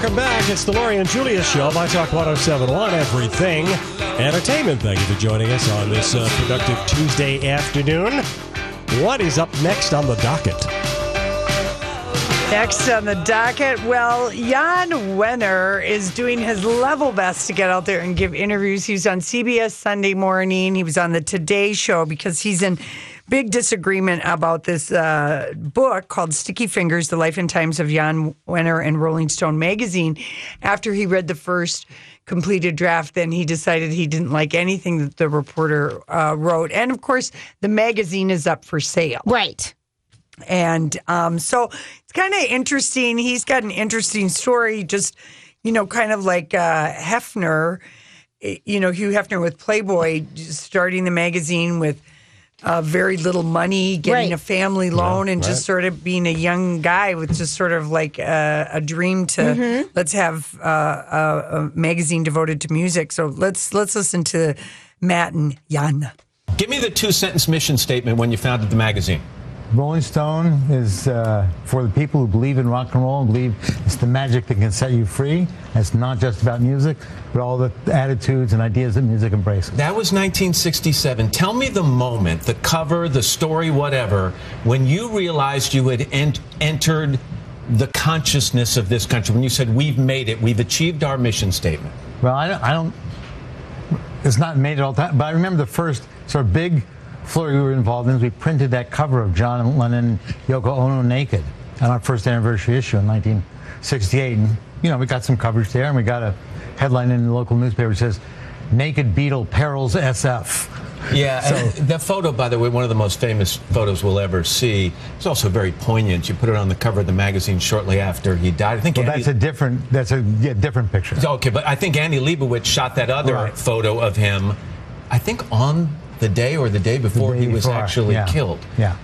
Welcome back. It's the Lori and Julia Show, My Talk 1071, Everything Entertainment. Thank you for joining us on this uh, productive Tuesday afternoon. What is up next on the docket? Next on the docket, well, Jan Wenner is doing his level best to get out there and give interviews. He was on CBS Sunday morning. He was on the Today Show because he's in big disagreement about this uh, book called Sticky Fingers The Life and Times of Jan Wenner and Rolling Stone magazine. After he read the first completed draft, then he decided he didn't like anything that the reporter uh, wrote. And of course, the magazine is up for sale. Right. And um, so it's kind of interesting. He's got an interesting story, just, you know, kind of like uh, Hefner, you know, Hugh Hefner with Playboy, starting the magazine with uh, very little money, getting Right. a family loan, and right. just sort of being a young guy with just sort of like a, a dream to Mm-hmm. let's have uh, a, a magazine devoted to music. So let's let's listen to Matt and Jan. Give me the two sentence mission statement when you founded the magazine. Rolling Stone is uh, for the people who believe in rock and roll and believe it's the magic that can set you free. It's not just about music, but all the attitudes and ideas that music embraces. That was 1967. Tell me the moment, the cover, the story, whatever, when you realized you had ent- entered the consciousness of this country, when you said, We've made it, we've achieved our mission statement. Well, I don't, I don't it's not made it all the time, but I remember the first sort of big flurry we were involved in is we printed that cover of John Lennon, Yoko Ono naked on our first anniversary issue in 1968. And, you know, we got some coverage there and we got a headline in the local newspaper that says, Naked Beatle Perils SF. Yeah, and that photo, by the way, one of the most famous photos we'll ever see. It's also very poignant. You put it on the cover of the magazine shortly after he died. I think Well, Andy- that's a different, that's a yeah, different picture. Okay, but I think Andy Leibovitz shot that other Right. photo of him, I think on the day or the day before day he was before, actually yeah. killed. Yeah.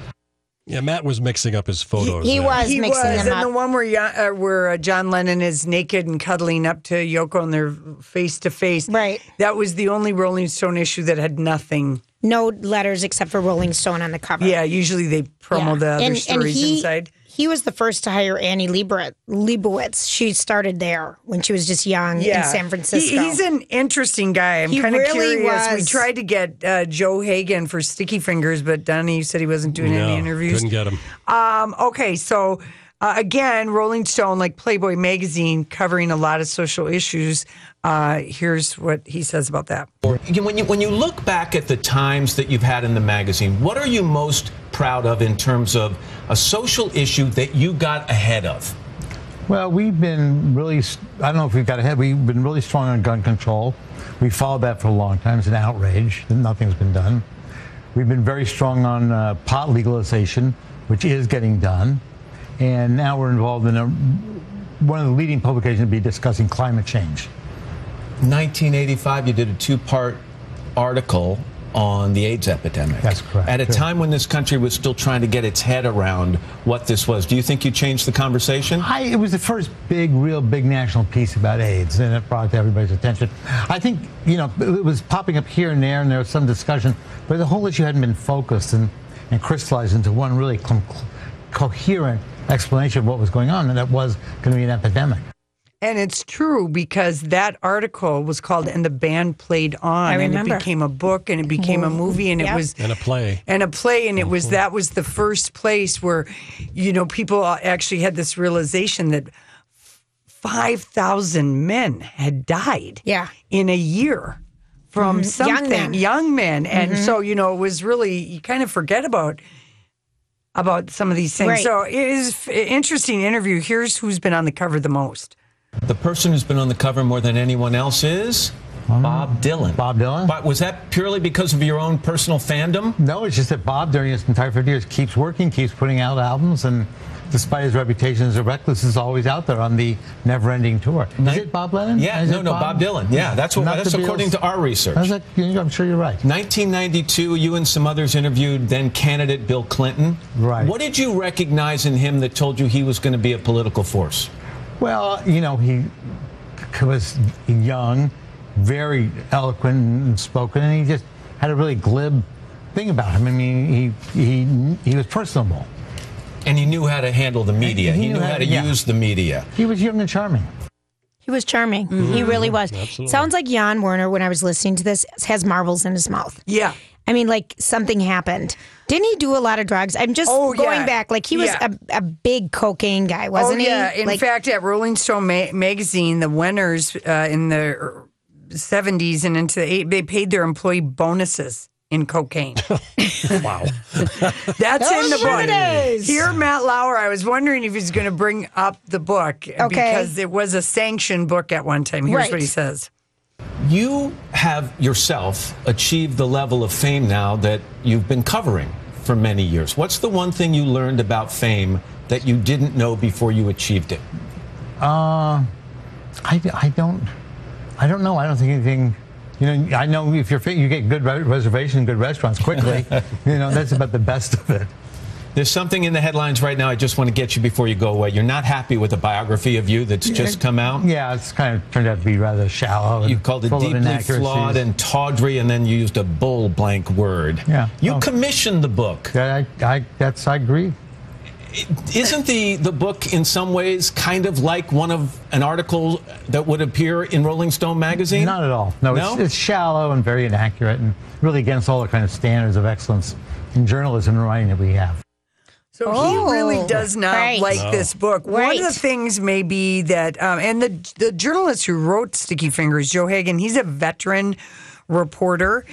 Yeah, Matt was mixing up his photos. He there. was He mixing was, them and the one where uh, where uh, John Lennon is naked and cuddling up to Yoko and they're face to face. Right. That was the only Rolling Stone issue that had nothing. No letters except for Rolling Stone on the cover. Yeah, usually they promo Yeah. the other and, stories and he, inside. He was the first to hire Annie Leibovitz. Leibovitz. She started there when she was just young in San Francisco. He, he's an interesting guy. I'm He kind of really curious. We was. tried to get uh, Joe Hagan for Sticky Fingers, but Donnie said he wasn't doing any No, interviews. Couldn't get him. Um, okay, so uh, again, Rolling Stone, like Playboy magazine, covering a lot of social issues. Uh, here's what he says about that. When you when you look back at the times that you've had in the magazine, what are you most proud of in terms of a social issue that you got ahead of? Well, we've been really, I don't know if we've got ahead, we've been really strong on gun control. We followed that for a long time. It's an outrage that nothing's been done. We've been very strong on uh, pot legalization, which is getting done. And now we're involved in a, one of the leading publications to be discussing climate change. 1985, you did a two-part article on the AIDS epidemic. That's correct. At a Yeah. time when this country was still trying to get its head around what this was. Do you think you changed the conversation? I, it was the first big, real big national piece about AIDS, and it brought it to everybody's attention. I think, you know, it was popping up here and there, and there was some discussion, but the whole issue hadn't been focused and, and crystallized into one really coherent explanation of what was going on, and that was going to be an epidemic. And it's true because that article was called "And the Band Played On," and it became a book, and it became a movie, and it was And a play. and a play, and it was that was the first place where, you know, people actually had this realization that 5,000 men had died Yeah. in a year from Mhm. Young something men. young men and Mhm. so you know it was really you kind of forget about about some of these things Right. so it is f- interesting interview here's who's been on the cover the most The person who's been on the cover more than anyone else is Bob Dylan. Bob Dylan. But was that purely because of your own personal fandom? No, it's just that Bob, during his entire 50 years, keeps working, keeps putting out albums, and despite his reputation as a reckless, is always out there on the never-ending tour. Is it Bob Lennon? Yeah, Is no, no, Bob Dylan. Yeah, that's what Not that's according to our research. Like, I'm sure you're right. 1992, you and some others interviewed then candidate Bill Clinton. Right. What did you recognize in him that told you he was going to be a political force? Well, you know, he was young, very eloquent and spoken, and he just had a really glib thing about him. I mean, he he he was personable. And he knew how to handle the media. He, knew how to yeah. use the media. He was young and charming. He was charming. He really was. Sounds like Jan Wenner, when I was listening to this, has marbles in his mouth. Yeah. I mean, like something happened. Didn't he do a lot of drugs? I'm just Oh, going yeah. back. Like he was Yeah. a, a big cocaine guy, wasn't oh, yeah. he? in like, fact at rolling stone ma- magazine the Wenners uh, in the 70s and into the eight, they paid their employee bonuses in cocaine wow. That's in the book. it is. Here, Matt Lauer, I was wondering if he's going to bring up the book because it was a sanctioned book at one time. Here's Right. what he says. You have yourself achieved the level of fame now that you've been covering for many years. What's the one thing you learned about fame that you didn't know before you achieved it? Uh, I, I don't I don't know. I don't think anything. You know, I know if you're fit, you get good re- reservation, good restaurants quickly. you know, that's about the best of it. There's something in the headlines right now. I just want to get you before you go away. You're not happy with the biography of you that's just come out. Yeah, it's kind of turned out to be rather shallow. You called it deeply flawed and tawdry, and then you used a bull blank word. Yeah. You commissioned the book. I, I, that's I agree. Isn't the the book in some ways kind of like one of an article that would appear in Rolling Stone magazine? Not at all. No, No? It's, it's shallow and very inaccurate, and really against all the kind of standards of excellence in journalism and writing that we have. So Oh, he really does not right. like Oh. this book. One of the things may be that, um, and the the journalist who wrote Sticky Fingers, Joe Hagan, he's a veteran reporter,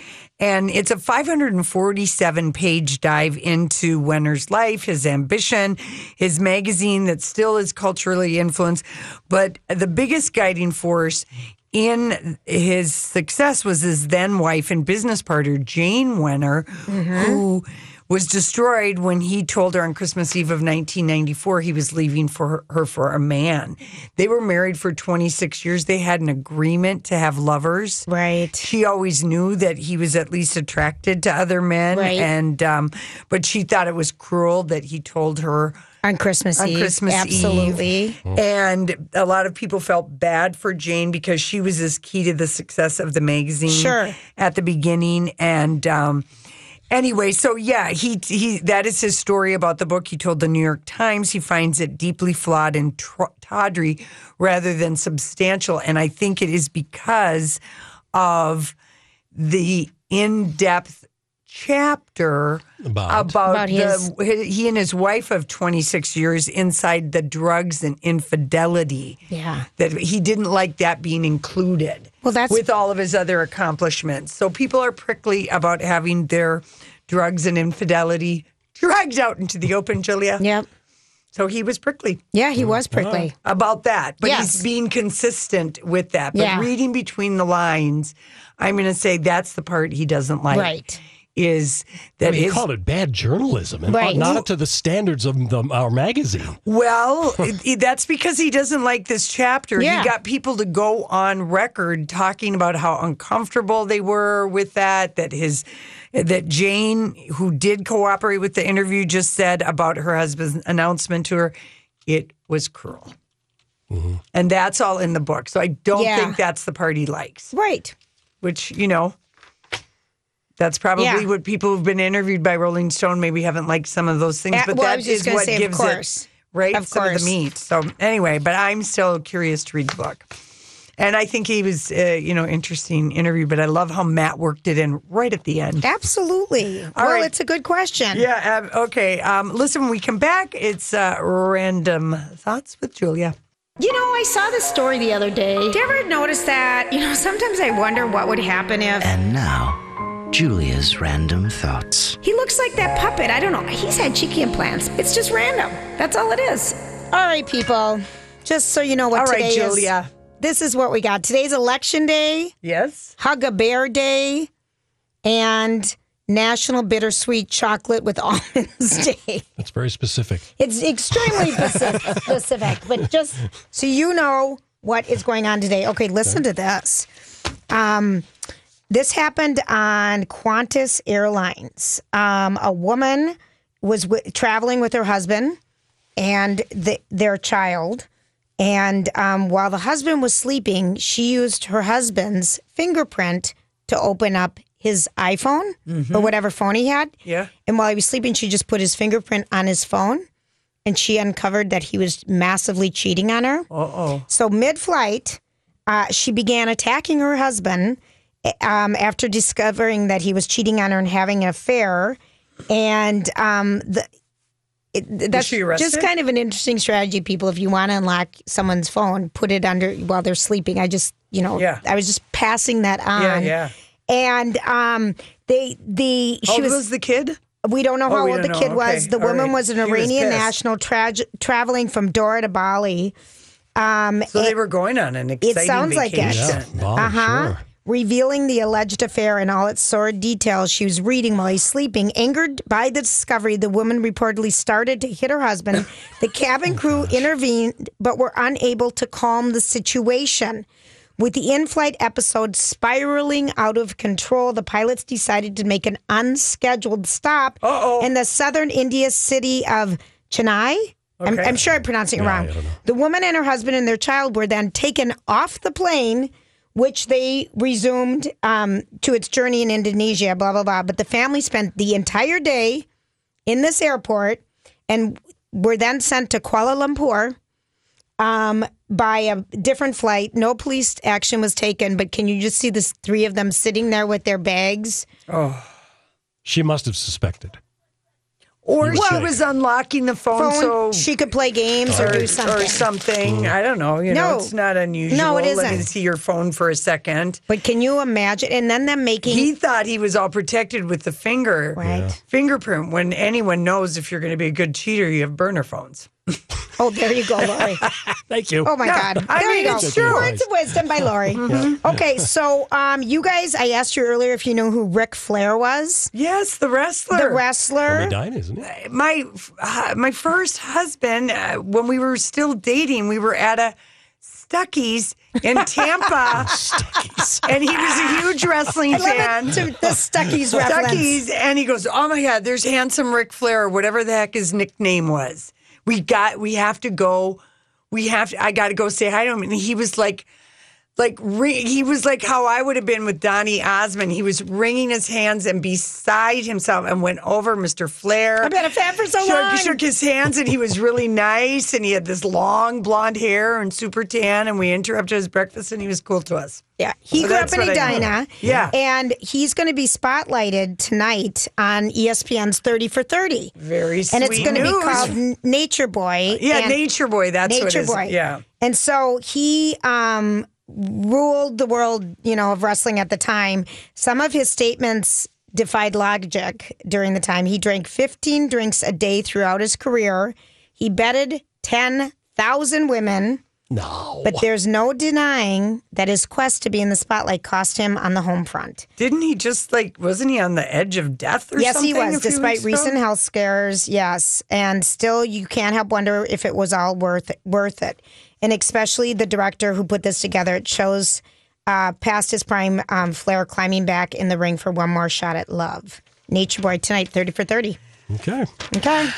and it's a 547 page dive into Wenner's life, his ambition, his magazine that still is culturally influenced, but the biggest guiding force. In his success was his then wife and business partner Jane Wenner, mm-hmm. who was destroyed when he told her on Christmas Eve of 1994 he was leaving for her, her for a man. They were married for 26 years. They had an agreement to have lovers. Right. She always knew that he was at least attracted to other men, Right. and um, but she thought it was cruel that he told her on Christmas on Eve. Christmas Eve. Absolutely. Eve. And a lot of people felt bad for Jane because she was as key to the success of the magazine Sure. at the beginning. And um, anyway, so yeah, he he that is his story about the book. He told the New York Times he finds it deeply flawed and tr- tawdry rather than substantial, and I think it is because of the in-depth chapter About? about, About his- the he and his wife of 26 years inside the drugs and infidelity Yeah. that he didn't like that being included Well, that's- with all of his other accomplishments so people are prickly about having their drugs and infidelity dragged out into the open julia Yep. so he was prickly Yeah, he was uh-huh. prickly. about that but Yes. he's being consistent with that but Yeah. reading between the lines i'm going to say that's the part he doesn't like Right. Is that I mean, he his- called it bad journalism and Right. not to the standards of the, our magazine. Well, that's because he doesn't like this chapter. Yeah. He got people to go on record talking about how uncomfortable they were with that. That his, that Jane, who did cooperate with the interview, just said about her husband's announcement to her, it was cruel. Mm-hmm. And that's all in the book. So I don't Yeah. think that's the part he likes. Right. Which you know. That's probably Yeah. what people who've been interviewed by Rolling Stone maybe haven't liked some of those things, Uh, but well, I that was just is gonna what say, of gives course. it right Of some of course. the meat. So anyway, but I'm still curious to read the book, and I think he was, uh, you know, interesting interview. But I love how Matt worked it in right at the end. Absolutely. All well, right. it's a good question. Yeah. Um, okay. Um, listen, when we come back, it's uh, random thoughts with Julia. You know, I saw this story the other day. Did you ever notice that? You know, sometimes I wonder what would happen if. And now, Julia's random thoughts. He looks like that puppet. I don't know. He's had cheeky implants. It's just random. That's all it is. All right, people. Just so you know what All right, today is. Julia. This is what we got. Today's election day, Yes. Hug a Bear Day, and National Bittersweet Chocolate with Almonds Day. That's very specific. It's extremely specific, specific, but just so you know what is going on today. Okay, listen to this. Um, this happened on Qantas Airlines. Um, a woman was w- traveling with her husband and the, their child. And um, while the husband was sleeping, she used her husband's fingerprint to open up his iPhone or whatever phone he had. Yeah. And while he was sleeping, she just put his fingerprint on his phone and she uncovered that he was massively cheating on her. Uh oh. So mid flight, uh, she began attacking her husband um, after discovering that he was cheating on her and having an affair. And um, the, it, that's she just kind of an interesting strategy, people. If you want to unlock someone's phone, put it under while they're sleeping. I just, you know, Yeah. I was just passing that on. Yeah, yeah. And um, they, the she old was, was the kid? we don't know Oh, how we old the don't kid know. was. Okay. The All woman right. was an She was Iranian pissed. national trage traveling from Doha to Bali. Um, So they were going on an it exciting sounds like it. vacation. Yeah. Oh, uh huh. sure. Revealing the alleged affair and all its sordid details she was reading while he's sleeping. Angered by the discovery, the woman reportedly started to hit her husband. The cabin crew oh intervened, but were unable to calm the situation. With the in flight episode spiraling out of control, the pilots decided to make an unscheduled stop in the southern India city of Chennai. I'm, I'm sure I'm pronouncing it wrong. Don't know. The woman and her husband and their child were then taken off the plane, which they resumed um, to its journey in Indonesia, blah, blah, blah. But the family spent the entire day in this airport and were then sent to Kuala Lumpur um, by a different flight. No police action was taken, but can you just see the three of them sitting there with their bags? Oh, she must have suspected. Or You she would was unlocking the phone, Phone, so she could play games or, or, do something. or something. Mm. I don't know. You know, No. it's not unusual. No, it Let me isn't. see your phone for a second. But can you imagine? And then them making He thought he was all protected with the finger right. fingerprint. When anyone knows if you're going to be a good cheater, you have burner phones. Oh, there you go, Lori. Thank you. Oh my Yeah, God! I there mean, you go. it's true. Words of wisdom by Lori. Okay, so um, you guys, I asked you earlier if you knew who Ric Flair was, Yes, the wrestler. the wrestler. Medina, isn't it? my uh, my first husband, uh, when we were still dating, we were at a Stuckey's in Tampa, and he was a huge wrestling I love fan. it. To the Stuckey's reference. Stuckey's, and he goes, "Oh my God, there's handsome Ric Flair, or whatever the heck his nickname was. We got, we have to go. We have, to, I got to go say hi to him." And he was like. Like ring, he was like how I would have been with Donny Osmond. He was wringing his hands and beside himself, and went over Mr. Flair. I've been a fan for so shook, long. shook his hands and he was really nice and he had this long blonde hair and super tan and we interrupted his breakfast and he was cool to us. Yeah, he So grew up in what I know. Edina. Yeah. and he's going to be spotlighted tonight on ESPN's Thirty for Thirty, Very sweet and it's going to be called Nature Boy. Yeah, Nature Boy. That's what it Nature. Boy. Yeah. And so he um, ruled the world, you know, of wrestling at the time. Some of his statements defied logic during the time. He drank 15 drinks a day throughout his career. He betted 10,000 women. No. But there's no denying that his quest to be in the spotlight cost him on the home front. Didn't he just like, wasn't he on the edge of death or yes, something? Yes, he was, despite weeks ago? recent health scares. Yes, and still, you can't help wonder if it was all worth worth it. And especially the director who put this together. It shows uh, past his prime, um, Flair climbing back in the ring for one more shot at love. Nature Boy tonight, thirty for thirty. Okay. Okay,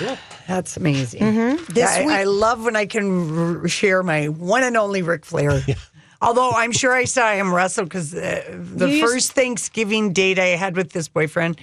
That's amazing. Mm-hmm. This I, week- I love when I can r- share my one and only Ric Flair. Although I'm sure I saw him wrestle because uh, the You used- first Thanksgiving date I had with this boyfriend,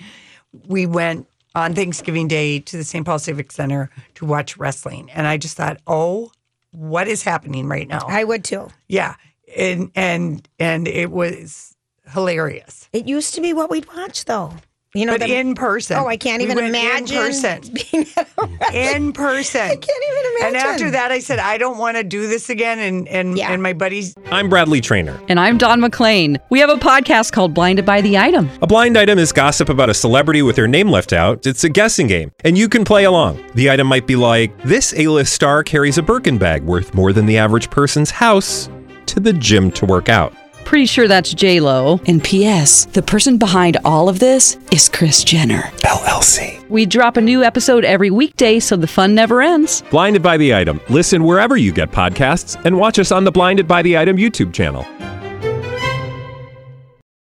we went on Thanksgiving Day to the St. Paul Civic Center to watch wrestling. And I just thought, oh, what is happening right now? I would too. yeah. And, and, and it was hilarious. It used to be what we'd watch, though. You know, but the- in person. Oh, I can't even went imagine In person. being at a restaurant. in person. I can't even imagine. And after that, I said, I don't want to do this again. And and, Yeah. and my buddies, I'm Bradley Trainer. And I'm Don McClain. We have a podcast called Blinded by the Item. A blind item is gossip about a celebrity with their name left out. It's a guessing game, and you can play along. The item might be like this: A-list star carries a Birkin bag worth more than the average person's house to the gym to work out. Pretty sure that's J Lo. And P.S. The person behind all of this is Kris Jenner LLC. We drop a new episode every weekday, so the fun never ends. Blinded by the item. Listen wherever you get podcasts, and watch us on the Blinded by the Item YouTube channel.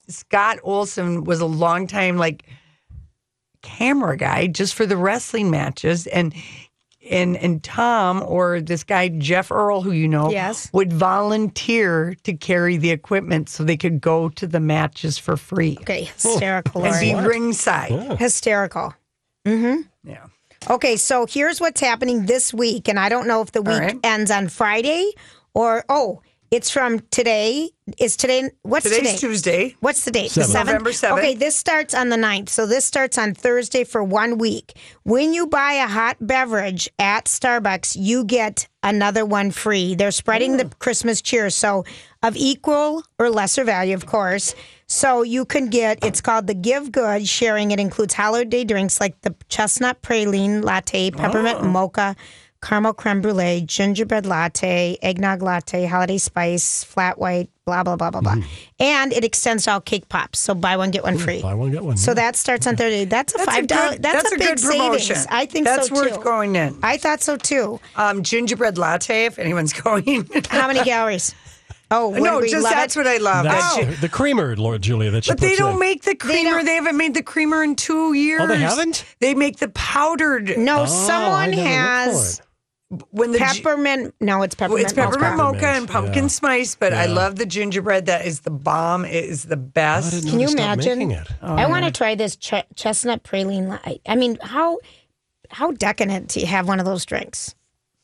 Scott Olson was a long time like camera guy just for the wrestling matches. And and and Tom or this guy Jeff Earl, who you know, Yes. would volunteer to carry the equipment so they could go to the matches for free Okay, hysterical. and be Lori. ringside. Hysterical. Mm-hmm. Yeah. Okay, so here's what's happening this week, and I don't know if the week right. ends on Friday or oh, it's from today. Is today what's Today's today? Tuesday. What's the date? Seventh. The 7th? November 7th. Okay, this starts on the 9th. So this starts on Thursday for one week. When you buy a hot beverage at Starbucks, you get another one free. They're spreading the mm. Christmas cheer. So of equal or lesser value, of course. So you can get, it's called the Give Good sharing. It includes holiday drinks like the chestnut praline latte, peppermint oh. mocha, caramel creme brulee, gingerbread latte, eggnog latte, holiday spice, flat white, blah, blah, blah, blah, blah. And it extends to all cake pops. So buy one, get one free. Buy one, get one. So that starts on Thursday. That's a That's a five dollar. good- That's, that's a, a big good promotion. savings. I think That's so worth too. going in. I thought so too. Um, gingerbread latte, if anyone's going. How many calories? Oh, no, just that's it? what I love. That's That the, gi- the creamer, Lord Julia, that she But they don't in. make the creamer. don't- They, haven't made the creamer in two years. Oh, they haven't? They make the powdered. No, Oh, I someone never has for it. When the gi- peppermint. No, it's peppermint. it's peppermint mocha. mocha and pumpkin yeah. spice, but I love the gingerbread. That is the bomb. It is the best. didn't Can you imagine? making it. I want to try this ch- chestnut praline. li- I mean, how how decadent to have one of those drinks.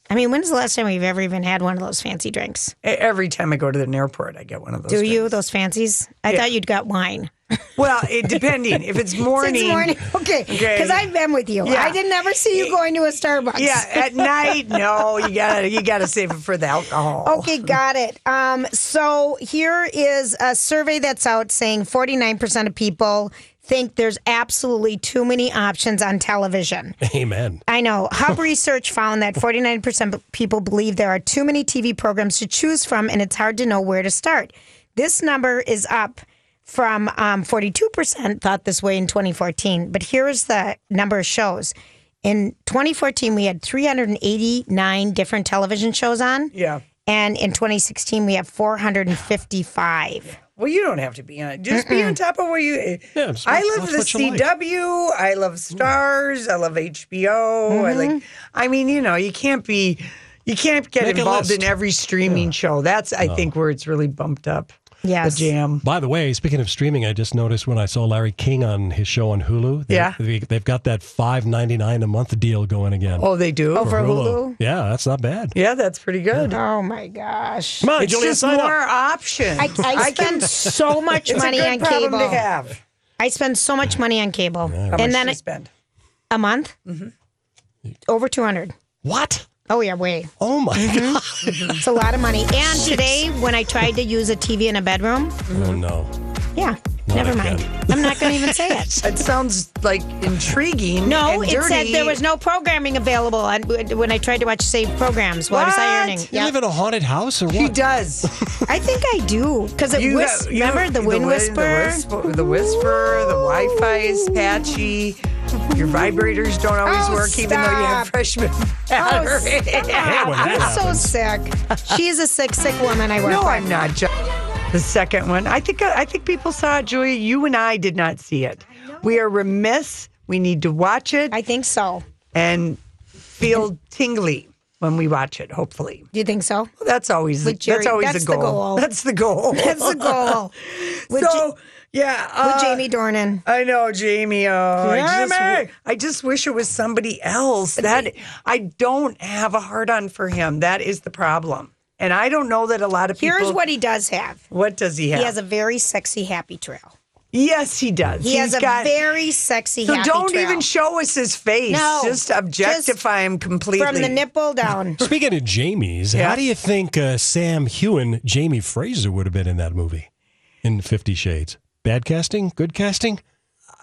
I mean, when's the last time we've ever even had one of those fancy drinks? Every time I go to the airport, I get one of those. Do you those fancies? I Yeah. thought you'd got wine. Well, it, depending. if it's morning, It's morning. Okay. Okay. Because I've been with you. Yeah. I didn't ever see you going to a Starbucks. yeah, at night, no, you gotta you gotta save it for the alcohol. Okay, got it. Um, so here is a survey that's out saying 49% of people think there's absolutely too many options on television. Amen. I know. Hub Research found that 49% of people believe there are too many TV programs to choose from and it's hard to know where to start. This number is up from um, 42% thought this way in 2014. But here's the number of shows. In 2014, we had 389 different television shows on. Yeah. And in 2016, we have 455. Well, you don't have to be on. it; Just be on top of what you. Eh, yeah, just I love the what you like. CW. I love mm. Stars. I love HBO. I mm-hmm. like. I mean, you know, you can't be. You can't get Make involved in every streaming show. That's, I think, where it's really bumped up. Yes. The jam. By the way, speaking of streaming, I just noticed when I saw Larry King on his show on Hulu. They, Yeah. they, they've got that five ninety nine a month deal going again. Oh, they do. For oh, Over Hulu? Yeah, that's not bad. Yeah, that's pretty good. Oh my gosh. Come on, It's Julia, just sign more up. options. I, I spend so much it's money a good on problem cable. to have. I spend so much money on cable. How and much then do you I- spend? a month? Mm-hmm. Over 200. What? Oh, yeah, way. Oh my Mm-hmm. god! It's a lot of money. And today, when I tried to use a TV in a bedroom, Oh no! yeah, never mind. I'm not going to even say it. It sounds like intriguing. No, and it said there was no programming available on- when I tried to watch saved programs. What, I What? earning? You Yeah, live in a haunted house or what? He does. I think I do because it You whis- have- you- remember the wind wi- whisper. The whisper, the, whisper, the Wi-Fi is patchy. Your vibrators don't always Oh, work, even though you have stop. freshman Oh, battery. stop. I'm so sick. She is a sick, sick woman. I work no, with. I'm not. Ju- The second one, I think. I think people saw it, Julia. You and I did not see it. We are remiss. We need to watch it I think so. and feel tingly when we watch it. Hopefully, Do you think so? that's always With Jerry- that's always that's the the goal. goal. That's the goal. That's the goal. With, so yeah, with uh, Jamie Dornan. I know, Jamie. Oh, I just, Jamie! I just wish it was somebody else. That I don't have a heart on for him. That is the problem, and I don't know that a lot of people. Here's what he does have. What does he have? He has a very sexy happy trail. Yes, he does. He He's has a got, very sexy. So happy don't trail. even show us his face. No, just objectify him completely. from the nipple down. Speaking of Jamies, Yeah. how do you think uh, Sam Heughan, Jamie Fraser would have been in that movie in Fifty Shades? Bad casting? Good casting?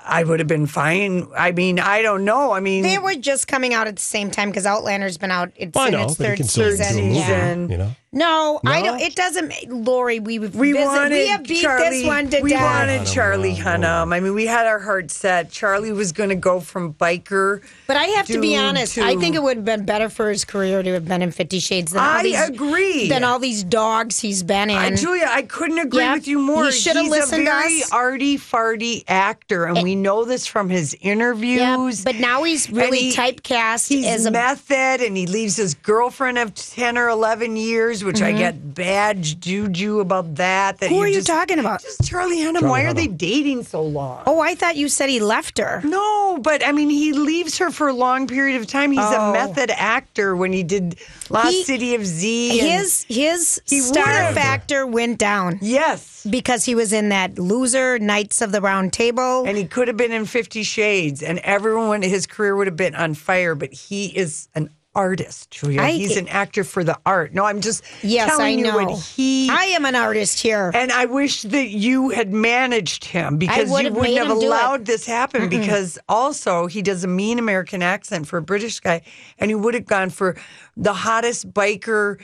I would have been fine. I mean, I don't know. I mean, They were just coming out at the same time because Outlander's been out. It's Well, in know, its third can still season. Yeah. you know? No, I don't. It doesn't. Lori, we we we wanted we have beat Charlie. this one to we death. wanted Charlie Hunnam. I mean, we had our heart set. Charlie was going to go from biker. But I have to be dude honest. I think it would have been better for his career to have been in Fifty Shades than all I these. agree. Than all these dogs he's been in. I, Julia, I couldn't agree Yep. with you more. He should have He's listened a to very us. arty farty actor, and eh. we know this from his interviews. Yep, but now he's really he- typecast He's as a method, and he leaves his girlfriend of ten or eleven years, which I get bad juju about that. that Mm-hmm. Who are you just- talking about? Just Charlie Hunnam. Charlie Why are they dating so long? Oh, I thought you said he left her. No, but I mean, he leaves her for a long period of time. He's Oh. a method actor when he did Lost He- City of Z. His his star would've. factor went down yes. because he was in that loser Knights of the Round Table. And he could have been in Fifty Shades, and everyone, his career would have been on fire. But he is an artist, Julia. I- He's an actor for the art. No, I'm just yes, telling I you what he. I am an artist here. and I wish that you had managed him because you wouldn't have him do it. allowed this happen. Because also he does a mean American accent for a British guy, and he would have gone for the hottest biker.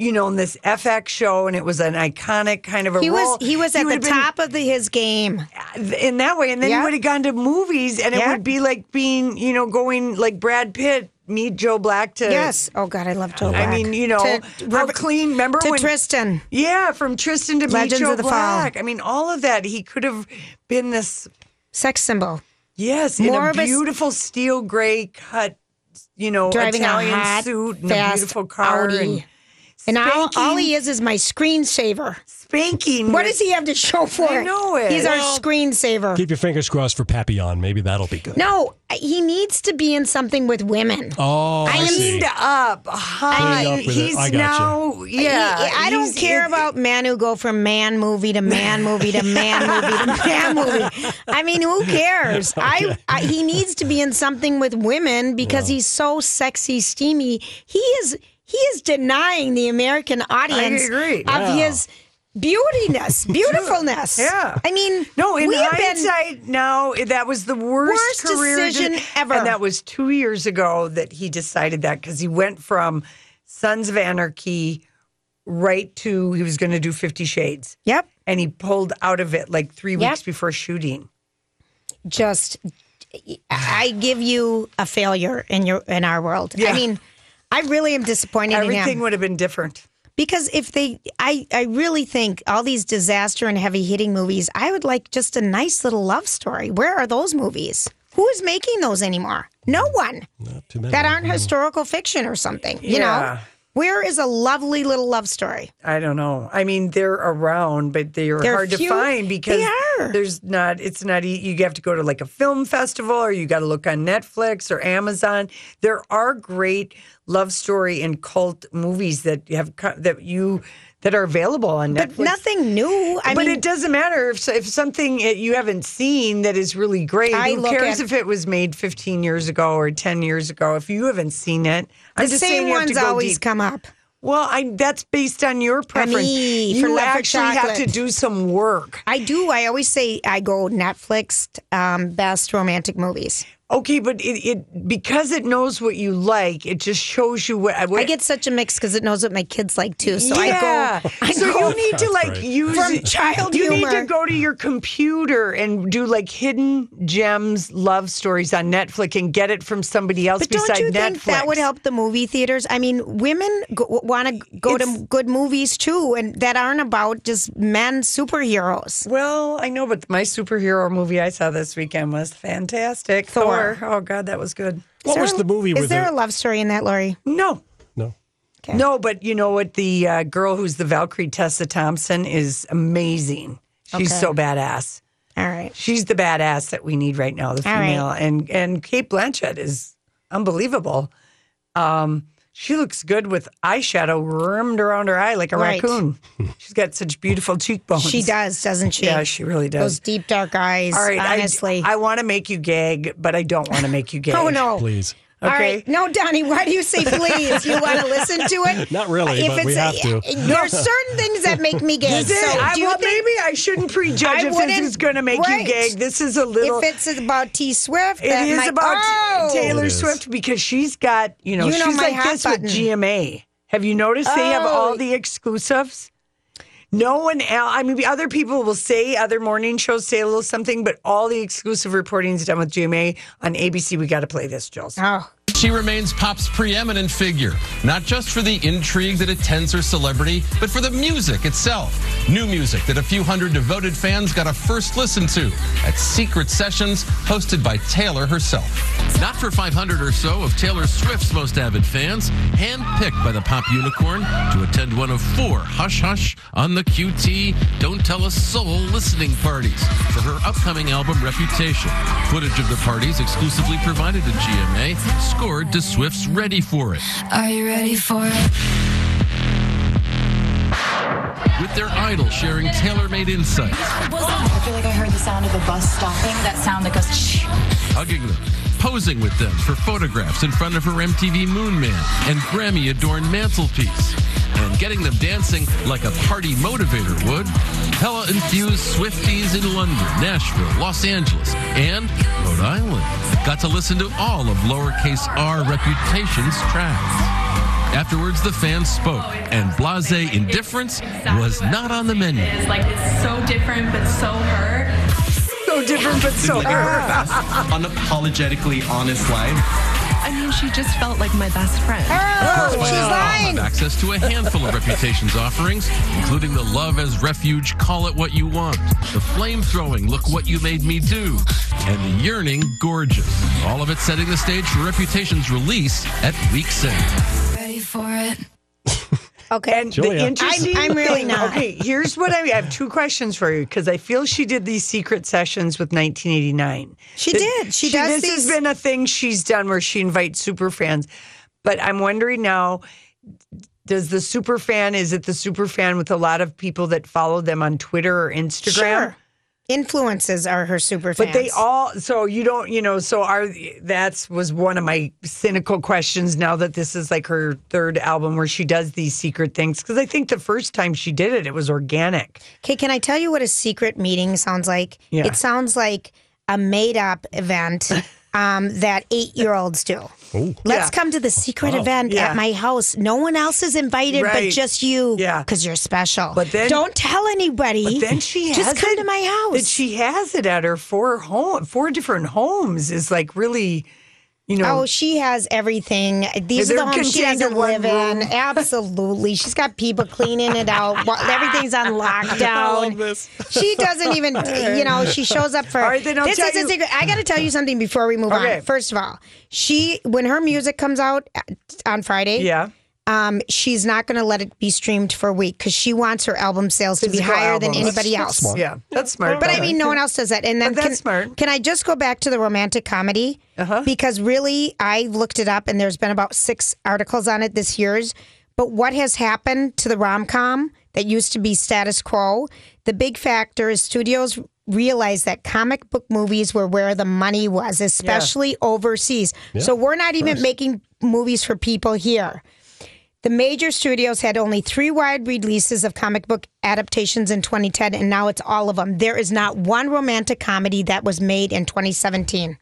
You know, in this FX show, and it was an iconic kind of a he role. was he was at the been- top of the, his game. Uh, in that way. And then Yeah. he would have gone to movies, and it would be like being, you know, going like Brad Pitt, meet Joe Black to. yes. Oh God, I love Joe. Black. I mean, you know, To- how clean. Remember to when Tristan. Yeah, from Tristan to meet Legends Joe of the Fall. Black. I mean, all of that. He could have been this. Sex symbol. Yes, More in a of a beautiful steel gray cut. You know, Italian hot, suit and a beautiful car Audi. and And all, all he is is my screensaver. spanking. What does he have to show for I it? know it. He's Well- our screensaver. Keep your fingers crossed for Papillon. Maybe that'll be good. No, he needs to be in something with women. Oh, I, I see. Cleaned up, hot. Cleaned up with it. He's I gotcha. now, yeah. He- I don't care about men who go from man movie to man movie to man movie to man movie. I mean, who cares? I, I he needs to be in something with women because he's so sexy, steamy. He is he is denying the American audience agree. of Yeah. his beautiness, beautifulness. Yeah. I mean, No, in we have been- hindsight, now that was the worst, Worst career decision de- ever. And that was two years ago that he decided that because he went from Sons of Anarchy right to he was going to do Fifty Shades, Yep. and he pulled out of it like three Yep. weeks before shooting. just I give you a failure in your in our world. Yeah. I mean, I really am disappointed in Everything him would have been different. because if they, I I really think all these disaster and heavy hitting movies, I would like just a nice little love story. Where are those movies? Who is making those anymore? No one Not too many. that aren't historical fiction or something. You know, Yeah. Where is a lovely little love story? I don't know. I mean, they're around, but they're, They're hard to find because they are. there's not. It's not. You have to go to like a film festival, or you got to look on Netflix or Amazon. There are great love story and cult movies that have that you that are available on Netflix. But nothing new. I mean but mean, it doesn't matter if if something you haven't seen that is really great. I who cares at- if it was made 15 years ago or 10 years ago? If you haven't seen it, I'm the just same to ones always deep. come up. Well, I that's based on your preference. me, you actually have to do some work. I do. I always say I go Netflix um, best romantic movies. Okay, but it, it because it knows what you like, it just shows you what, what I get such a mix because it knows what my kids like too. So yeah. I go. I so go you need to like great. use From child You need to go to your computer and do like hidden gems love stories on Netflix and get it from somebody else But don't besides you Netflix. think that would help the movie theaters? I mean, women go, want to go It's- to good movies too, and that aren't about just men superheroes. Well, I know, but my superhero movie I saw this weekend was fantastic. Thor. Thor. Oh God, that was good. What Is was there- the movie Is with there the- a love story in that, Lori? No, No. No, but you know what? The uh, girl who's the Valkyrie, Tessa Thompson, is amazing. She's Okay. so badass. All right. She's the badass that we need right now, the All right. female. And and Cate Blanchett is unbelievable. Um, She looks good with eyeshadow rimmed around her eye like a Right. raccoon. She's got such beautiful cheekbones. She does, doesn't she? Yeah, she really does. Those deep dark eyes. All right, I- honestly. I, want to make you gag, but I don't want to make you oh, gag. oh no. Please. All Okay. right. No, Donnie, why do you say please? You want to listen to it? Not really, If but we it's- have to. There's certain things that make me gag. So I, do you well, think maybe I shouldn't prejudge I if wouldn't- this is going to make right. you gag. This is a little. if it's about T Swift, It that is might- about oh! Taylor It is. Swift because she's got, you know, You know she's my like hot this button. with GMA. Have you noticed they have Oh. all the exclusives? No one else, I mean, other people will say, other morning shows say a little something, but all the exclusive reporting is done with GMA on ABC. We got to play this, Jules. Oh, She remains pop's preeminent figure, not just for the intrigue that attends her celebrity, but for the music itself. New music that a few hundred devoted fans got a first listen to at secret sessions hosted by Taylor herself. Not for 500 or so of Taylor Swift's most avid fans, handpicked by the pop unicorn to attend one of four Hush Hush on the QT Don't Tell a Soul listening parties for her upcoming album Reputation. Footage of the parties exclusively provided to GMA scored to Swift's Ready For It. Are you ready for it? With their idol sharing tailor-made insights, I feel like I heard the sound of a bus stopping. That sound that goes. Shh. hugging them, posing with them for photographs in front of her MTV Moon Man and Grammy-adorned mantelpiece, and getting them dancing like a party motivator would. Hella infused Swifties in London, Nashville, Los Angeles, and Rhode Island got to listen to all of lowercase r Reputation's tracks. Afterwards, the fans spoke, and blase indifference was not on the menu. It's like it's so different but so her. So different, but so her. unapologetically honest life. I she just felt like my best friend. oh, she's Have lying. access to a handful of Reputation's offerings, including the Love as Refuge Call It What You Want, the flame throwing Look What You Made Me Do, and the yearning Gorgeous. All of it setting the stage for Reputation's release at Week's End. Ready for it? Okay. And Julia. the interesting I'm- I'm really not. Okay, here's what I, I have two questions for you because I feel she did these secret sessions with 1989. She Th- did. She does This these- has been a thing she's done where she invites super fans. But I'm wondering now, does the super fan is it the super fan with a lot of people that follow them on Twitter or Instagram? Sure. Influences are her super fans. But they all so you don't you know so are that's was one of my cynical questions now that this is like her third album where she does these secret things because I think the first time she did it it was organic. Okay, can I tell you what a secret meeting sounds like? Yeah. It sounds like a made up event um, that eight year olds do. Let's Yeah. come to the secret Wow. event Yeah. at my house. No one else is invited but just you. Yeah. Because you're special. But then- don't tell anybody. But then she just come it, to my house. That she has it at her four home four different homes is like really, you know. Oh, she has everything. These They're the homes she doesn't live in. Absolutely. She's got people cleaning it out. Everything's on lockdown. She doesn't even, you know, she shows up for. All right, then I'll this is a secret. I got to tell you something before we move Okay. on. First of all, she, when her music comes out uh, on Friday, yeah. Um, she's not going to let it be streamed for a week because she wants her album sales to be Physical higher than anybody That's else. smart. Yeah, that's smart. But I mean, no one else does that. And then But can, that's smart. can I just go back to the romantic comedy? Uh-huh. Because really, I looked it up, and there's been about six articles on it this year's. But what has happened to the rom com that used to be status quo? The big factor is studios realized that comic book movies were where the money was, especially overseas. so we're not even making movies for people here. The major studios had only three wide releases of comic book adaptations in 2010, and now it's all of them. There is not one romantic comedy that was made in 2017.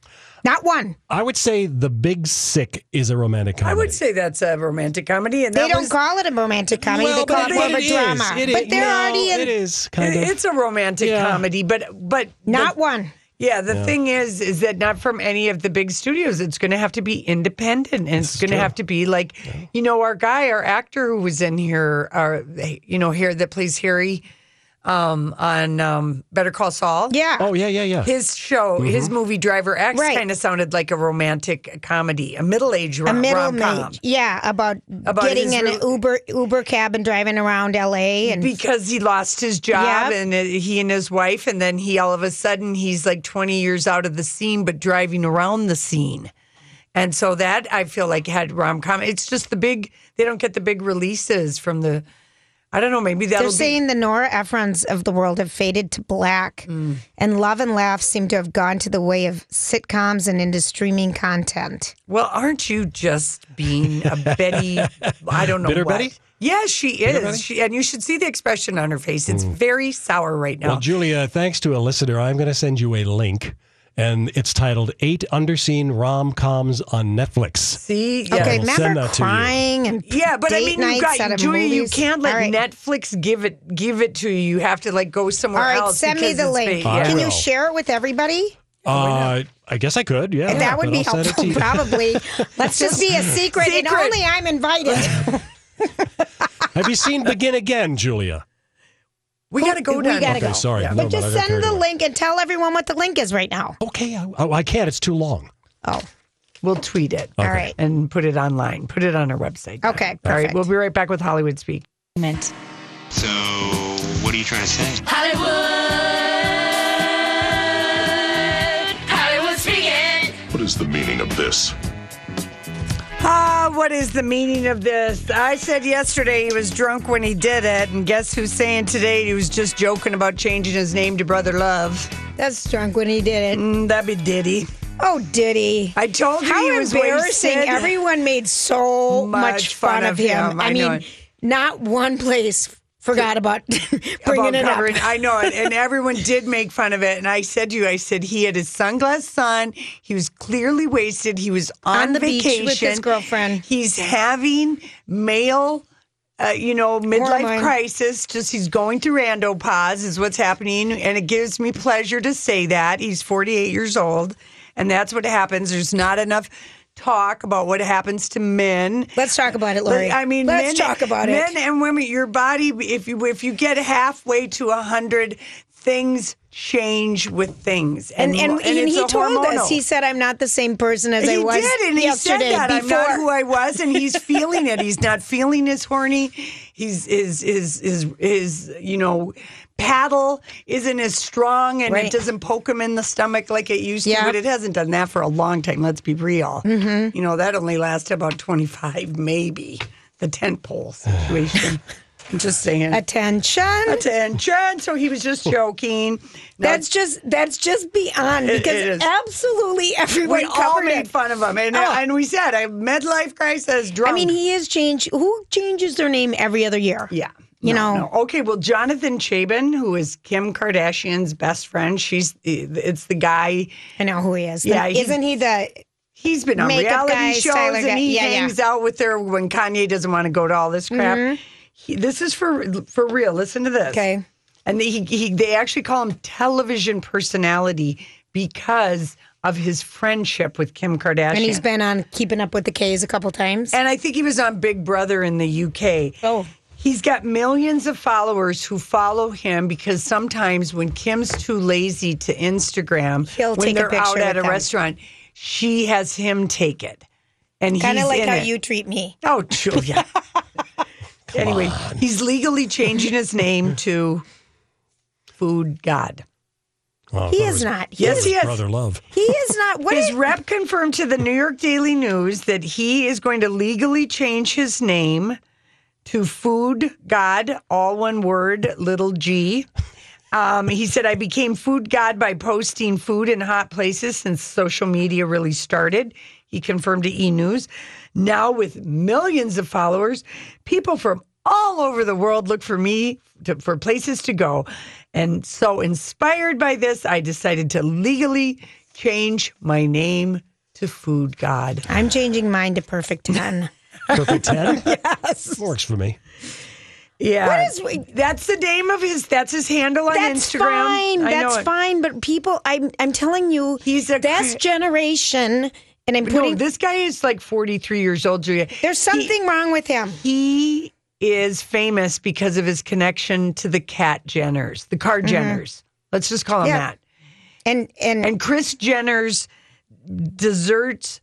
Not one. I would say The Big Sick is a romantic comedy. I would say that's a romantic comedy, and They that don't was, call it a romantic comedy. Well, they call but it more of a is. drama. It but is- they're no, already in. It is kind of. It's a romantic Yeah. comedy, but but Not the- one. Yeah, the thing is, is that not from any of the big studios. It's going to have to be independent, and it's going to have to be like, you know, our guy, our actor who was in here, our you know, here that plays Harry, um, on um, Better Call Saul. Yeah. oh yeah, yeah, yeah. His show, his movie Driver X, Right. kind of sounded like a romantic comedy, a middle-aged a rom- middle rom-com. age, yeah, about, About getting in real- an Uber Uber cab and driving around L.A. and because he lost his job Yep. and uh, he and his wife and then he all of a sudden he's like 20 years out of the scene but driving around the scene And so that I feel like had rom com. It's just the big. They don't get the big releases from the. I don't know. Maybe that'll They're be. saying the Nora Ephrons of the world have faded to black, Mm. and love and laugh seem to have gone to the way of sitcoms and into streaming content. Well, aren't you just being a Betty? I don't know. Bitter what. Betty? Yes, she is. She, and you should see the expression on her face. It's very sour right now. Well, Julia, thanks to a listener, I'm going to send you a link, and it's titled Eight Underseen Rom Coms on Netflix. See, I Okay, will send remember that to you. crying and yeah, but I mean, you nights got Julia. You can't let All right. Netflix give it give it to you. You have to like go somewhere All right, else. send me the link. fake. I Can will. you share it with everybody? Uh, I guess I could, yeah. that would be I'll send it to helpful, probably. Let's just be a secret, and Secret. only I'm invited. Have you seen Begin Again, Julia? We got to go we gotta Okay, go. sorry. Yeah. Never But just mind, send the link and tell everyone what the link is right now. Okay, I, oh, I can't. It's too long. Oh, We'll tweet it. all right. And put it online. Put it on our website. Okay, All right. We'll be right back with Hollywood Speak. So, what are you trying to say? Hollywood. What is the meaning of this? I said yesterday he was drunk when he did it, and guess who's saying today he was just joking about changing his name to Brother Love? That's drunk when he did it. Mm, that'd be Diddy. Oh, Diddy! I told you How he was embarrassing! wasted. Everyone made so much, Much fun, fun of him. him. I, I mean, it. not one place forgot about bringing about it covering- up. I know it, and everyone did make fun of it. And I said to you, I said he had his sunglasses on. He was clearly wasted. He was on, On the beach vacation with his girlfriend. He's having male. Uh, you know, midlife crisis. Just he's going through andropause is what's happening, and it gives me pleasure to say that he's 48 years old, and that's what happens. There's not enough talk about what happens to men. Let's talk about it, Lori. I mean, let's men, talk about men it. Men and women. Your body, if you if you get halfway to a hundred, things change with things. And and, and, it's he a told us. He said, "I'm not the same person as I was. he did, and he said yesterday." that before I'm not who I was, and he's feeling it. He's not feeling as horny. He's his his his his you know paddle isn't as strong, and Right. it doesn't poke him in the stomach like it used Yeah. to. But it hasn't done that for a long time. Let's be real. Mm-hmm. You know that only lasted about 25, maybe the tent pole situation. I'm just saying. attention. Attention. So he was just joking. Now, That's just that's just beyond It- because absolutely everyone we all made it. fun of him, and, Oh. and we said, "I midlife crisis." Drunk. I mean, he is changed. Who changes their name every other year? Yeah. You No, know, no. Okay, well, Jonathan Cheban, who is Kim Kardashian's best friend, she's it's the guy. I know who he is. Yeah, he's- isn't he the? He's been on Makeup reality shows and he Yeah, yeah. hangs out with her when Kanye doesn't want to go to all this crap. Mhm. He, this is for for real. Listen to this. Okay. And he, he they actually call him television personality because of his friendship with Kim Kardashian. And he's been on Keeping Up with the K's a couple times. And I think he was on Big Brother in the UK. Oh. He's got millions of followers who follow him because sometimes when Kim's too lazy to Instagram, He'll when take a they're out at a them. restaurant, she has him take it. And he's kind of like how it. you treat me. Oh, Julia. anyway, he's legally changing his name to Food God. Well, He is not. that He was is- he is. Brother Love. He is not. What his is- rep confirmed to the New York Daily News that he is going to legally change his name to Food God, all one word, little g. Um, he said, I became food god by posting food in hot places since social media really started. He confirmed to E! News. Now, with millions of followers, people from all over the world look for me to, for places to go. And so, inspired by this, I decided to legally change my name to Food God. I'm changing mine to Perfect Ten. Perfect 10? yes. Works for me. Yeah. What is- that's the name of his, that's his handle on That's Instagram. fine. I That's it. fine. But people, I'm I'm telling you, He's a this cre- generation, and I'm No, putting. this guy is like 43 years old, Julia. there's something wrong with him. He is famous because of his connection to the Cat Jenners, the Car Jenners. Let's just call him Mm-hmm. Yeah. that. And and And Kris Jenner's desserts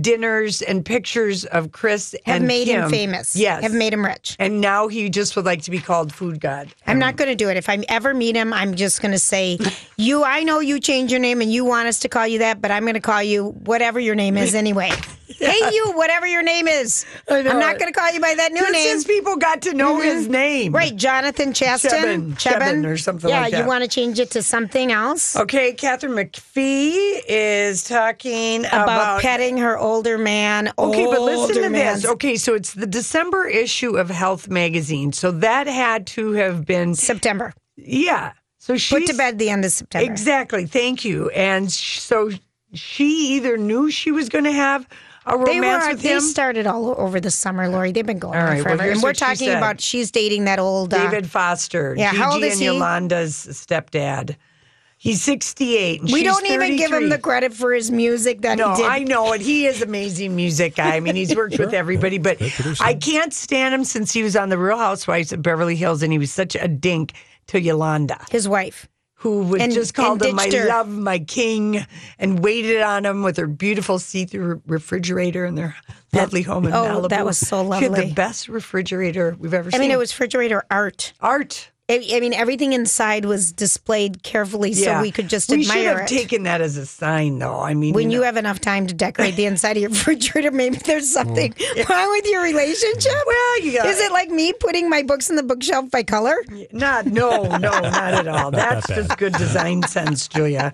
dinners and pictures of Kris Have made him famous. Yes, Have made him rich. And now he just would like to be called Food God. I'm not going to do it. If I ever meet him, I'm just going to say, "You, I know you changed your name and you want us to call you that, but I'm going to call you whatever your name is anyway. Hey, you, whatever your name is. I I'm not going to call you by that new Just name. Since people got to know mm-hmm. his name. Right, Jonathan Chaston, Cheban, Cheban or something yeah, like that. you want to change it to something else Okay, Katharine McPhee is talking about, about, petting her older man. Okay, but listen to man. this. Okay, so it's the December issue of Health Magazine. So that had to have been September. Yeah. So she Put to bed the end of September. Exactly. Thank you. And sh- so she either knew she was going to have a They were. with They him. started all over the summer, Lori. They've been going All on right, well, forever, and we're what she talking said. about she's dating that old uh, David Foster, Yeah, Gigi how old is and he? Yolanda's stepdad. He's 68. and We she's don't even give him the credit for his music that No, he did. I know it. He is amazing music guy. I mean, he's worked with everybody, but I can't stand him since he was on the Real Housewives of Beverly Hills, and he was such a dink to Yolanda, his wife, who would And- just call him my her. love, my king, and waited on him with her beautiful see-through refrigerator in their lovely home in Oh, Malibu. that was so She had lovely. the best refrigerator we've ever I seen. I mean, it was refrigerator art. art. I, I mean, everything inside was displayed carefully so we could just admire. we should have it. taken that as a sign, though. I mean, when you you have enough time to decorate the inside of your refrigerator, maybe there's something mm. wrong with your relationship. Well, you got- is it like me putting my books in the bookshelf by color? Not, no, no, not at all. That's that just good design sense, Julia.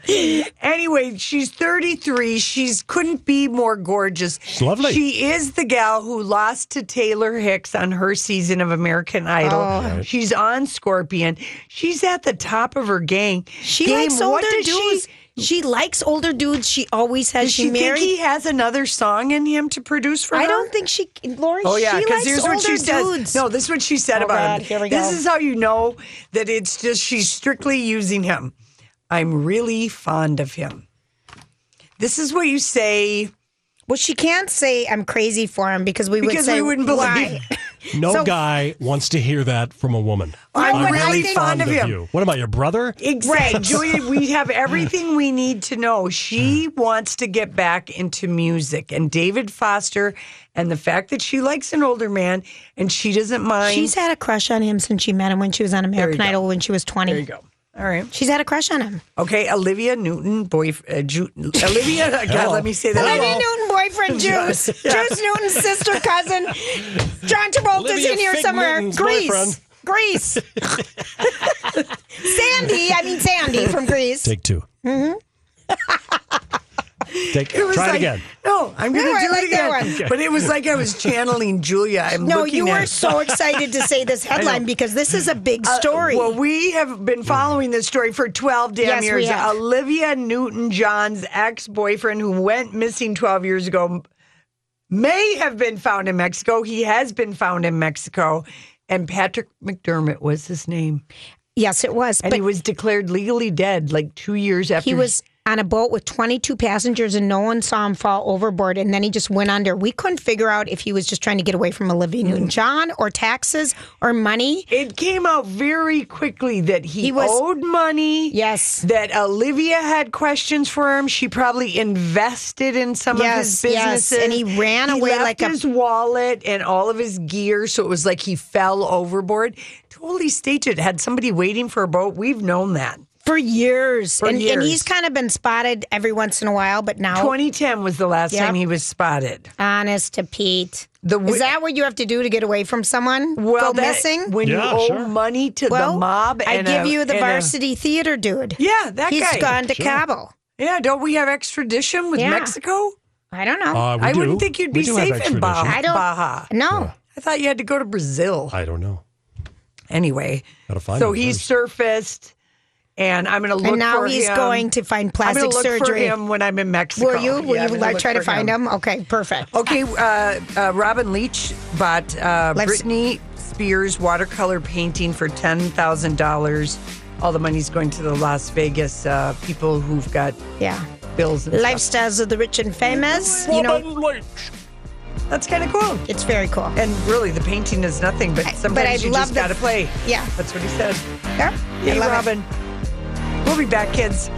Anyway, she's 33. She's couldn't be more gorgeous. She's lovely. She is the gal who lost to Taylor Hicks on her season of American Idol. Oh. She's on Scorpion. She's at the top of her gang. She game. likes older dudes. She, She, likes older dudes. She always has. does she, she married. think he has another song in him to produce for her? I don't think she, Lori. Oh yeah, she because likes here's older what she dudes. says. No, this is what she said Oh, about God, him. here we this go. is how you know that it's just she's strictly using him. I'm really fond of him. This is what you say Well, she can't say I'm crazy for him because we would say we wouldn't believe. Why. No So- guy wants to hear that from a woman. I'm but I really think- fond of him. you. What about your brother? Exactly, Julia. We have everything we need to know. She wants to get back into music, and David Foster, and the fact that she likes an older man, and she doesn't mind. She's had a crush on him since she met him when she was on American go. Idol when she was 20. there you go. All right. She's had a crush on him. Okay, Olivia Newton, boy, uh, Ju- Olivia. God, Hello. let me say that. Olivia again. Newton boyfriend Juice. Juice Newton's sister cousin. John Travolta's Olivia in here Fig somewhere. Newton's Grease. boyfriend. Grease. Sandy, I mean Sandy from Grease. Take 2 Mm-hmm. Take, It was try it like- again. No, I'm going to No, I do like it that again. one. But it was like I was channeling Julia. I'm No, you were so excited to say this headline because this is a big Uh, story. well, we have been following this story for 12 damn Yes, we years. have. Olivia Newton John's ex boyfriend, who went missing 12 years ago, may have been found in Mexico. He has been found in Mexico. And Patrick McDermott was his name. yes, it was. And but he was declared legally dead like two years after he was on a boat with 22 passengers and no one saw him fall overboard and then he just went under. We couldn't figure out if he was just trying to get away from Olivia Mm. Newton-John or taxes or money. It came out very quickly that he, He was- owed money. Yes. That Olivia had questions for him. She probably invested in some of Yes, his yes, businesses. and he ran away left like a- his wallet and all of his gear. So it was like he fell overboard. Totally staged it. Had somebody waiting for a boat. We've known that. For years. For and, and he's kind of been spotted every once in a while, but now 2010 was the last Yep. time he was spotted. honest to Pete. The wi- Is that what you have to do to get away from someone? Well, Go that- missing? when Yeah, you owe sure. money to well, the mob. I and give a- you the and a- varsity theater dude. yeah, that He's guy. gone to Sure. Cabo. Yeah, don't we have extradition with Yeah. Mexico? I don't know. Uh, we I do. wouldn't think you'd We be do have safe in Baja. I don't- Baja. no. I thought you had to go to Brazil. I don't know. Anyway, Gotta find so him he's first. surfaced, and I'm going to look for him. And now for he's him. going to find plastic I'm plastic going to look surgery. for him when I'm in Mexico. Will you? Will Yeah, you like try to for find him? Okay, perfect. Okay, uh, uh, Robin Leach bought uh, Let's- Britney Spears watercolor painting for ten thousand dollars. All the money's going to the Las Vegas uh, people who've got Yeah. bills. And stuff. Lifestyles of the rich and famous. You know, Leach. That's kind of cool. it's very cool. And really, the painting is nothing, but I- but I you love just got to play. Yeah. That's what he said. Yeah, I Hey, love it. We'll be back, kids.